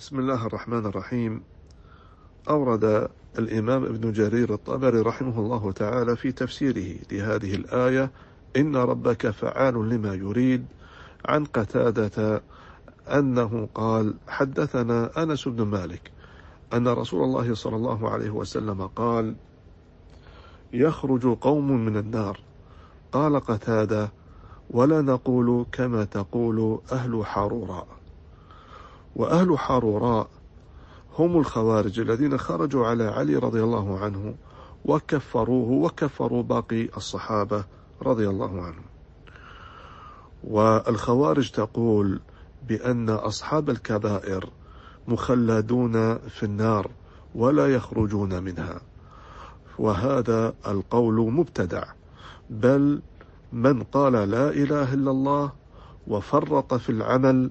بسم الله الرحمن الرحيم. أورد الإمام ابن جرير الطبري رحمه الله تعالى في تفسيره لهذه الآية إن ربك فعال لما يريد. عن قتادة أنه قال حدثنا أنس بن مالك أن رسول الله صلى الله عليه وسلم قال يخرج قوم من النار. قال قتادة ولا نقول كما تقول أهل حروراء وأهل حروراء هم الخوارج الذين خرجوا على علي رضي الله عنه وكفروه وكفروا باقي الصحابة رضي الله عنهم. والخوارج تقول بأن أصحاب الكبائر مخلدون في النار ولا يخرجون منها وهذا القول مبتدع بل من قال لا إله إلا الله وفرط في العمل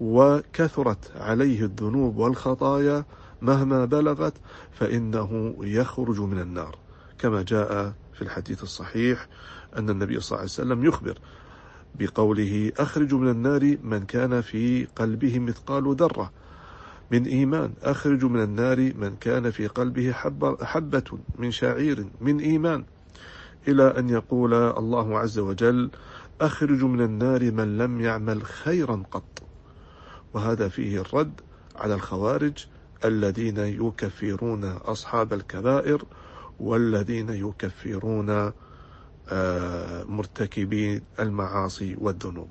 وكثرت عليه الذنوب والخطايا مهما بلغت فإنه يخرج من النار. كما جاء في الحديث الصحيح أن النبي صلى الله عليه وسلم يخبر بقوله أخرج من النار من كان في قلبه مثقال ذرة. من إيمان أخرج من النار من كان في قلبه حبة, من شعير. من إيمان إلى أن يقول الله عز وجل أخرج من النار من لم يعمل خيرا قط. وهذا فيه الرد على الخوارج الذين يكفرون أصحاب الكبائر والذين يكفرون آه، مرتكبي المعاصي والذنوب.